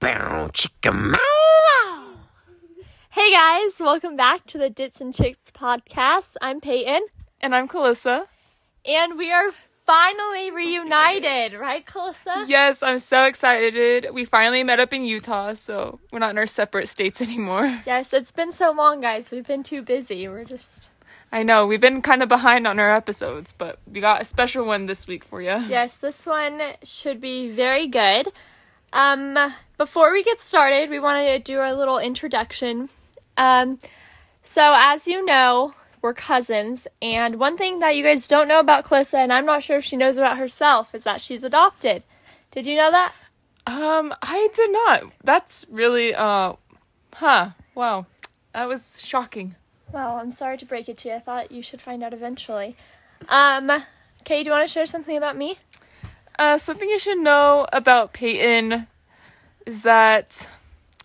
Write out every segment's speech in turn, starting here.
bow, chicka mow. Hey guys, welcome back to the Dits and Chicks podcast. I'm Peyton, And I'm Calissa. and we are finally reunited, right, Calissa? Yes, I'm so excited. We finally met up in Utah, so we're not in our separate states anymore. Yes, it's been so long, guys. We've been too busy. We're just I know, we've been kind of behind on our episodes, but we got a special one this week for you. yes. This one should be very good. Um, before we get started, we wanted to do a little introduction. Um, so as you know, we're cousins, and one thing that you guys don't know about Calissa, and I'm not sure if she knows about herself, is that she's adopted. Did you know that? Um, I did not. That's really, uh, huh, wow. That was shocking. Well, I'm sorry to break it to you. I thought you should find out eventually. Um, Kay, do you want to share something about me? Uh, something you should know about Peyton is that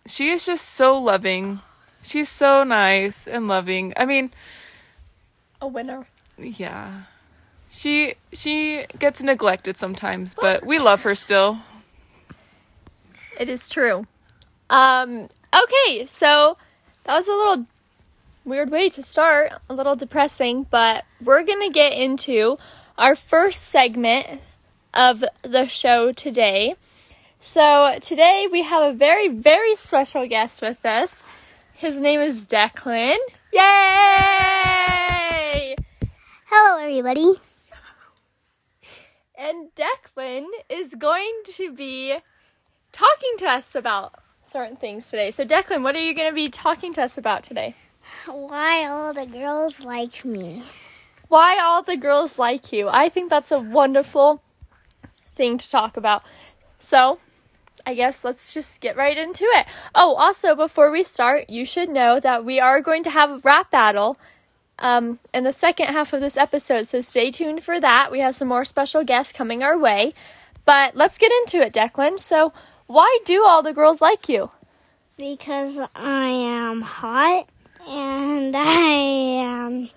she is just so loving. She's so nice and loving. I mean, A winner. Yeah. She she gets neglected sometimes, but we love her still. It is true. Um, okay, so that was a little weird way to start, a little depressing, but we're gonna get into our first segment of the show today. So today we have a very, very special guest with us. His name is Declan. Yay! Hello, everybody. And Declan is going to be talking to us about certain things today. So, Declan, what are you going to be talking to us about today? Why all the girls like me? Why all the girls like you. I think that's a wonderful thing to talk about. So, I guess let's just get right into it. Oh, also, before we start, you should know that we are going to have a rap battle um, in the second half of this episode. So stay tuned for that. We have some more special guests coming our way. But let's get into it, Declan. So, why do all the girls like you? Because I am hot and I am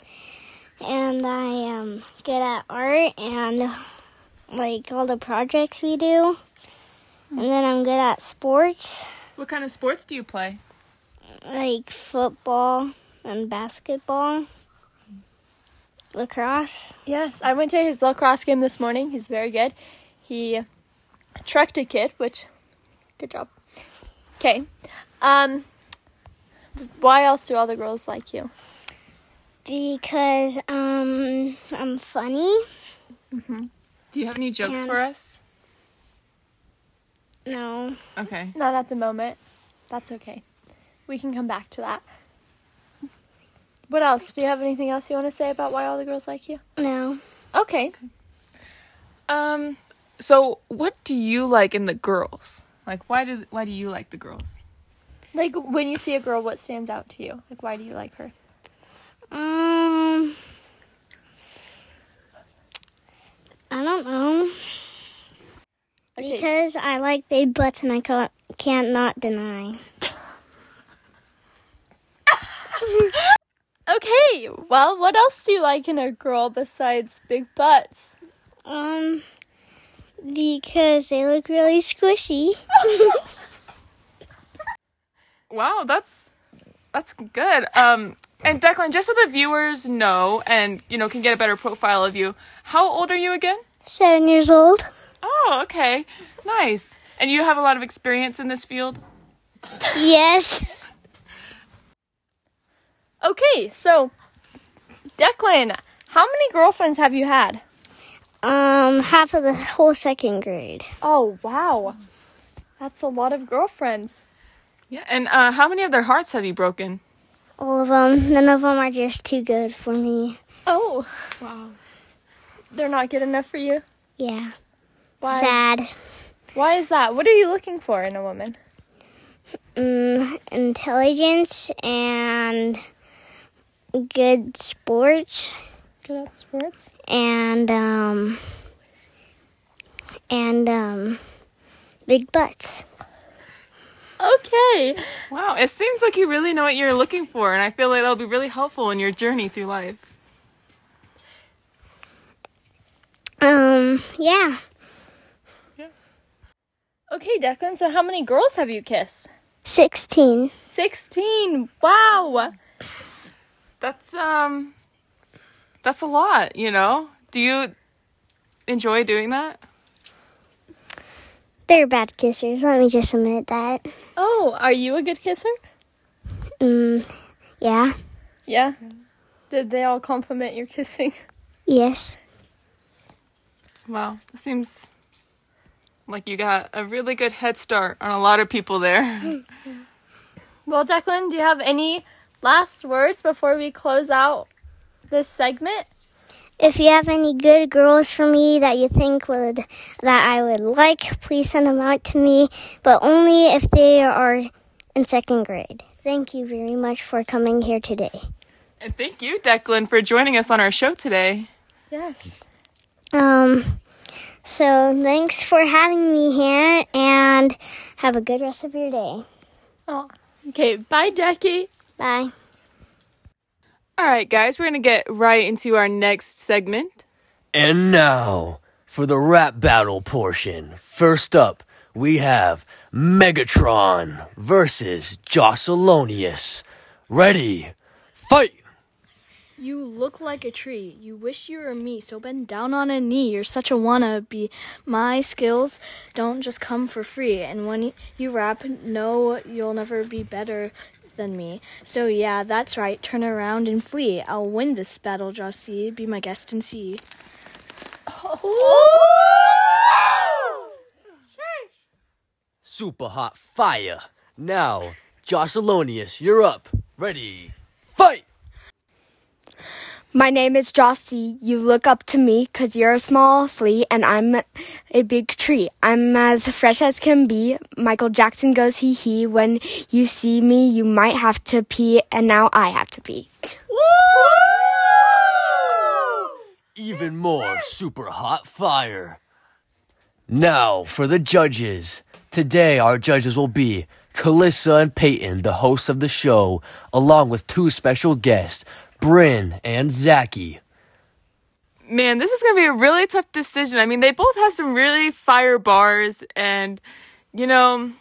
and I am good at art and like all the projects we do. And then I'm good at sports, What kind of sports do you play? like football and basketball, lacrosse. Yes, I went to his lacrosse game this morning. He's very good. He trucked a kid, which good job. Okay. Um why else do all the girls like you? Because um I'm funny. Do you have any jokes And- for us? No. Okay. Not at the moment. That's okay. We can come back to that. What else? Do you have anything else you want to say about why all the girls like you? No. Okay. Um so what do you like in the girls? Like why do why do you like the girls? Like when you see a girl, what stands out to you? Like why do you like her? Um I don't know. Okay. Because I like big butts and I can't, can't not deny. okay. Well, what else do you like in a girl besides big butts? Um because they look really squishy. Wow, that's that's good. Um and Declan, just so the viewers know and you know can get a better profile of you, how old are you again? Seven years old. Oh, okay. Nice. And you have a lot of experience in this field? Yes. Okay, so Declan, how many girlfriends have you had? Um half of the whole second grade. Oh, wow. That's a lot of girlfriends. Yeah. And uh, how many of their hearts have you broken? All of them. None of them are just too good for me. Oh, Wow. they're not good enough for you? Yeah. Why? Sad. Why is that? What are you looking for in a woman? Mm, intelligence and good sports Good at sports. and um and um big butts. Okay. Wow, it seems like you really know what you're looking for, and I feel like that'll be really helpful in your journey through life. Um yeah. Yeah. Okay, Declan, so how many girls have you kissed? 16. 16. Wow. That's um that's a lot, you know? Do you enjoy doing that? They're bad kissers. Let me just admit that. Oh, are you a good kisser? Mm, yeah. Yeah. Did they all compliment your kissing? Yes. Wow, it seems like you got a really good head start on a lot of people there. Well, Declan, do you have any last words before we close out this segment? If you have any good girls for me that you think would that I would like, please send them out to me, but only if they are in second grade. Thank you very much for coming here today. And thank you, Declan, for joining us on our show today. Yes. Um so thanks for having me here and have a good rest of your day. Oh. Okay, bye, Decky. Bye. All right, guys, we're going to get right into our next segment. And now, for the rap battle portion. First up, we have Megatron versus Josselonius. Ready, fight! You look like a tree. You wish you were me, so bend down on a knee. You're such a wannabe. My skills don't just come for free, and when you rap, no, you'll never be better than me. So yeah, that's right. Turn around and flee. I'll win this battle, Jossie. Be my guest and see. Super hot fire. Now, Josselonius, you're up. Ready, fight! My name is Jossie. You look up to me because you're a small flea and I'm a big tree. I'm as fresh as can be. Michael Jackson goes hee hee. When you see me, you might have to pee, and now I have to pee. Even more super hot fire. Now, for the judges. Today, our judges will be Kalissa and Peyton, the hosts of the show, along with two special guests, Bryn and Zachy. Man, this is going to be a really tough decision. I mean, they both have some really fire bars, and, you know,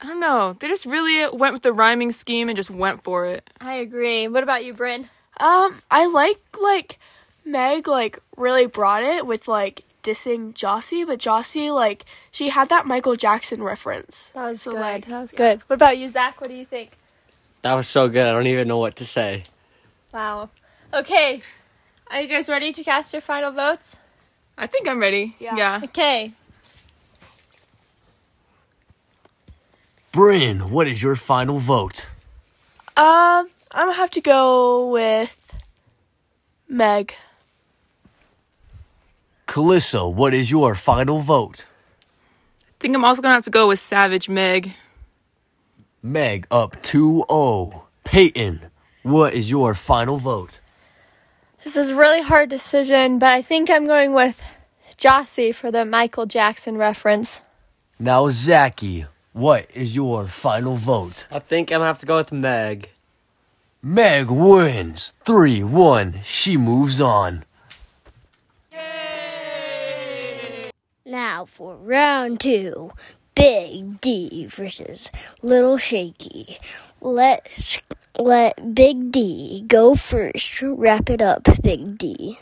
I don't know. They just really went with the rhyming scheme and just went for it. I agree. What about you, Bryn? Um, I like like Meg like really brought it with like dissing Jossie, but Jossie like she had that Michael Jackson reference. That was So, good. like, that was good. What about you, Zach? What do you think? That was so good. I don't even know what to say. Wow. Okay. Are you guys ready to cast your final votes? I think I'm ready. Yeah. yeah. Okay. Bryn, what is your final vote? Um, I'm gonna have to go with Meg. Kalissa, what is your final vote? I think I'm also going to have to go with Savage Meg. Meg up 2 0. Peyton, what is your final vote? This is a really hard decision, but I think I'm going with Jossie for the Michael Jackson reference. Now, Zachy, what is your final vote? I think I'm gonna have to go with Meg. Meg wins 3 1. She moves on. Now for round two. Big D versus Little Shaky. Let's let Big D go first. Wrap it up, Big D.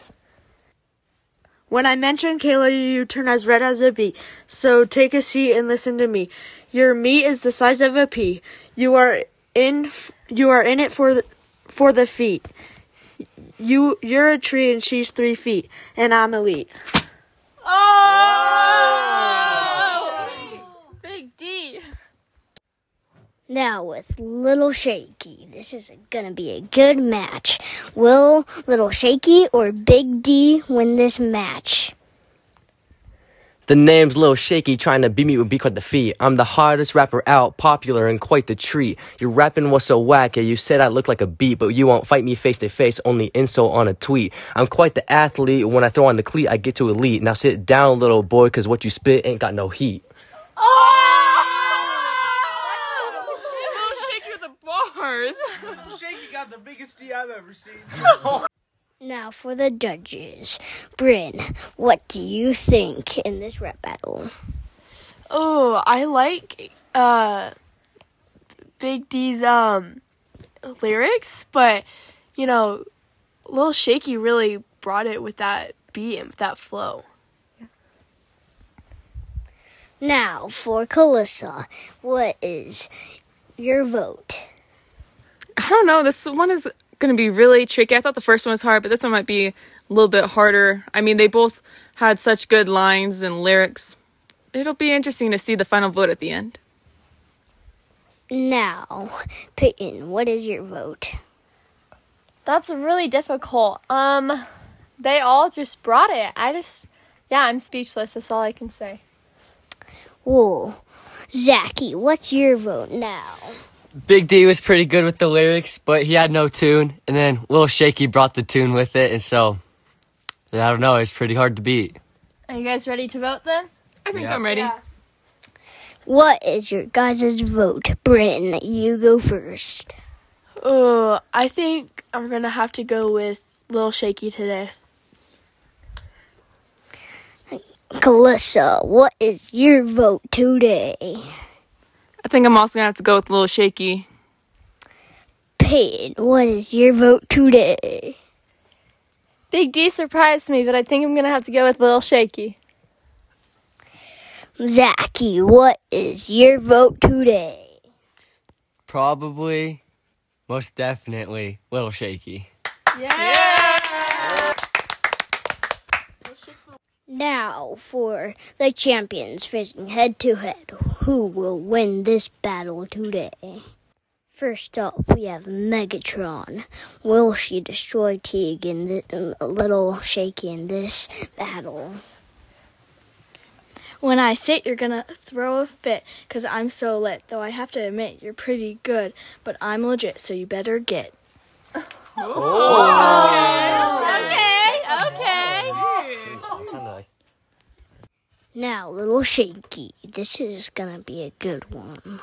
When I mention Kayla, you turn as red as a bee. So take a seat and listen to me. Your meat is the size of a pea. You are in. You are in it for the for the feet. You you're a tree and she's three feet, and I'm elite. Big D. Now with Little Shaky. This is gonna be a good match. Will Little Shaky or Big D win this match? The name's Lil Shaky, trying to beat me with beat with the feet. I'm the hardest rapper out, popular and quite the treat. Your rapping was so whack, you said I look like a beat, but you won't fight me face to face, only insult on a tweet. I'm quite the athlete, when I throw on the cleat, I get to elite. Now sit down, little boy, cause what you spit ain't got no heat. Shake with the bars. Shaky got the biggest D I've ever seen. Now for the judges. Bryn, what do you think in this rap battle? Oh, I like uh Big D's um lyrics, but you know, Lil Shaky really brought it with that beat and with that flow. Now, for Calissa, what is your vote? I don't know. This one is going to be really tricky. I thought the first one was hard, but this one might be a little bit harder. I mean, they both had such good lines and lyrics. It'll be interesting to see the final vote at the end. Now, Peyton, what is your vote? That's really difficult. Um, they all just brought it. I just, yeah, I'm speechless. That's all I can say. Whoa. Zachy, what's your vote now? Big D was pretty good with the lyrics, but he had no tune. And then Lil Shaky brought the tune with it, and so I don't know. It's pretty hard to beat. Are you guys ready to vote then? I think Yeah. I'm ready. What is your guys' vote? Bryn, you go first. Oh, I think I'm gonna have to go with Lil Shaky today. Calissa, what is your vote today? I think I'm also going to have to go with a little Shaky. Peyton, what is your vote today? Big D surprised me, but I think I'm gonna have to go with a little Shaky. Zachy, what is your vote today? Probably, most definitely, Little Shaky. Now for the champions facing head to head. Who will win this battle today? First up, we have Megatron. Will she destroy Teague in the, a little shaky in this battle? When I sit, you're gonna throw a fit, cause I'm so lit. Though I have to admit, you're pretty good, but I'm legit, so you better get. Oh. Oh. Okay, Okay, okay. Now, little shaky. This is gonna be a good one.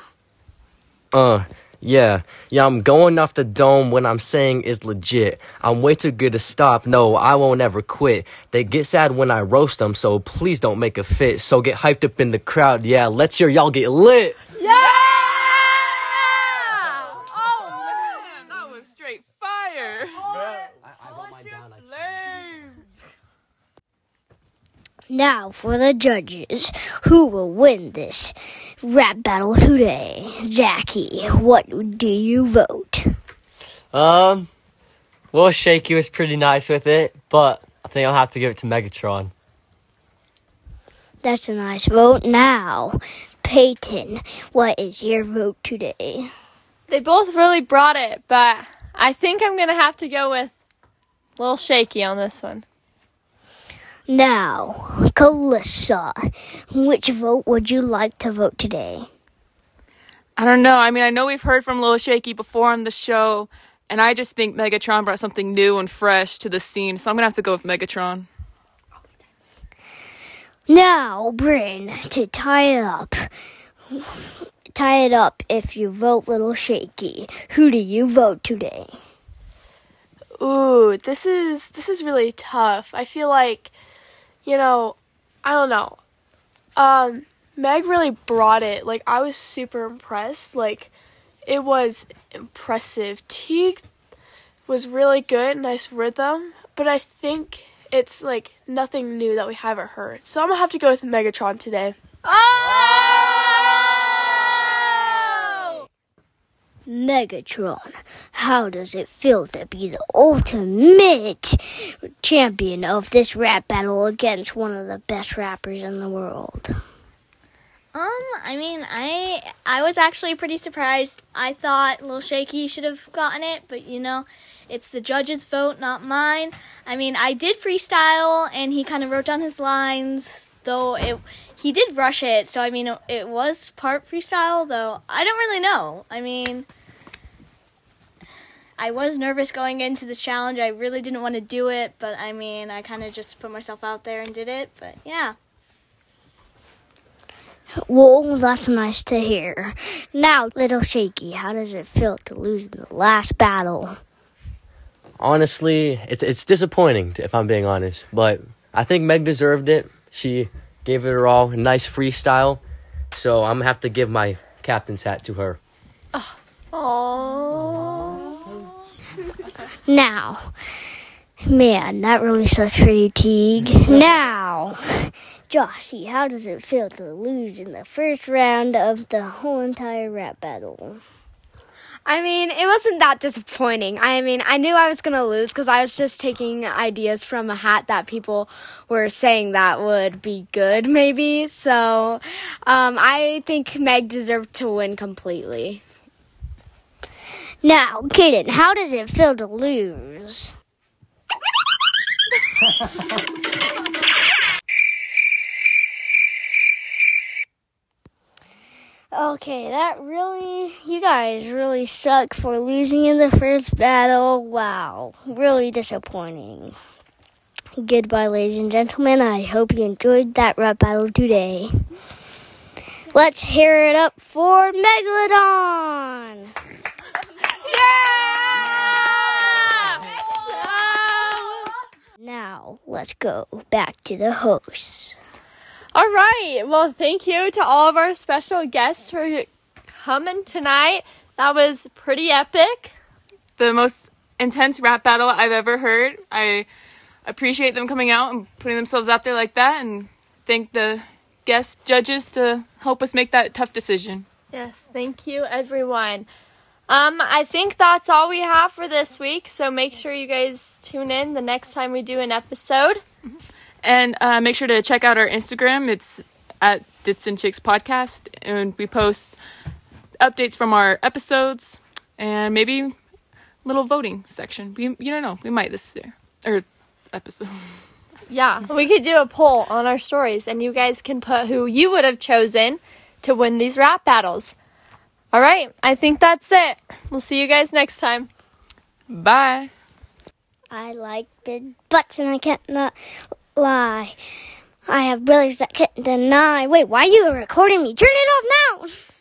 Uh, yeah, yeah. I'm going off the dome. When I'm saying is legit. I'm way too good to stop. No, I won't ever quit. They get sad when I roast them, so please don't make a fit. So get hyped up in the crowd. Yeah, let's hear y'all get lit. Man, that was straight fire. Now for the judges. Who will win this rap battle today? Zachy, what do you vote? Um, Lil Shaky was pretty nice with it, but I think I'll have to give it to Megatron. That's a nice vote. Now, Peyton, what is your vote today? They both really brought it, but I think I'm gonna have to go with Little Shaky on this one. Now, Calissa, which vote would you like to vote today? I don't know. I mean, I know we've heard from Lil Shaky before on the show, and I just think Megatron brought something new and fresh to the scene, so I'm gonna have to go with Megatron. Now, Bryn, to tie it up. Tie it up if you vote Little Shaky. Who do you vote today? Ooh, this is this is really tough. I feel like, you know, I don't know. Um, Meg really brought it. Like I was super impressed. Like it was impressive. Teague was really good, nice rhythm, but I think it's like nothing new that we haven't heard. So I'm gonna have to go with Megatron today. Megatron, how does it feel to be the ultimate champion of this rap battle against one of the best rappers in the world? Um, I mean, I I was actually pretty surprised. I thought Lil Shaky should have gotten it, but you know, it's the judges' vote, not mine. I mean, I did freestyle, and he kind of wrote down his lines, though it he did rush it. So I mean, it, it was part freestyle, though I don't really know. I mean. I was nervous going into this challenge. I really didn't want to do it, but I mean, I kind of just put myself out there and did it. But yeah. Well, that's nice to hear. Now, Little Shaky, how does it feel to lose in the last battle? Honestly, it's it's disappointing if I'm being honest, but I think Meg deserved it. She gave it her all, a nice freestyle, So I'm gonna have to give my captain's hat to her. Oh. Aww. Now, man, that really sucks for you, Teague. Now, Joshy, how does it feel to lose in the first round of the whole entire rap battle? I mean, it wasn't that disappointing. I mean, I knew I was going to lose because I was just taking ideas from a hat that people were saying that would be good, maybe. So um, I think Meg deserved to win completely. Now, Kaden, how does it feel to lose? Okay, that really, you guys really suck for losing in the first battle. Wow, really disappointing. Goodbye, ladies and gentlemen. I hope you enjoyed that rap battle today. Let's hear it up for Megalodon! Yeah! Now, let's go back to the hosts. All right. Well, thank you to all of our special guests for coming tonight. That was pretty epic. The most intense rap battle I've ever heard. I appreciate them coming out and putting themselves out there like that and thank the guest judges to help us make that tough decision. Yes, thank you everyone. Um, I think that's all we have for this week. So make sure you guys tune in the next time we do an episode. And uh, make sure to check out our Instagram. It's at Dits and Chicks Podcast. And we post updates from our episodes and maybe a little voting section. We, you don't know. We might this year. Or episode. Yeah, we could do a poll on our stories, and you guys can put who you would have chosen to win these rap battles. All right, I think that's it. We'll see you guys next time. Bye. I like big butts and I can't not lie. I have brothers that can't deny. Wait, why are you recording me? Turn it off now!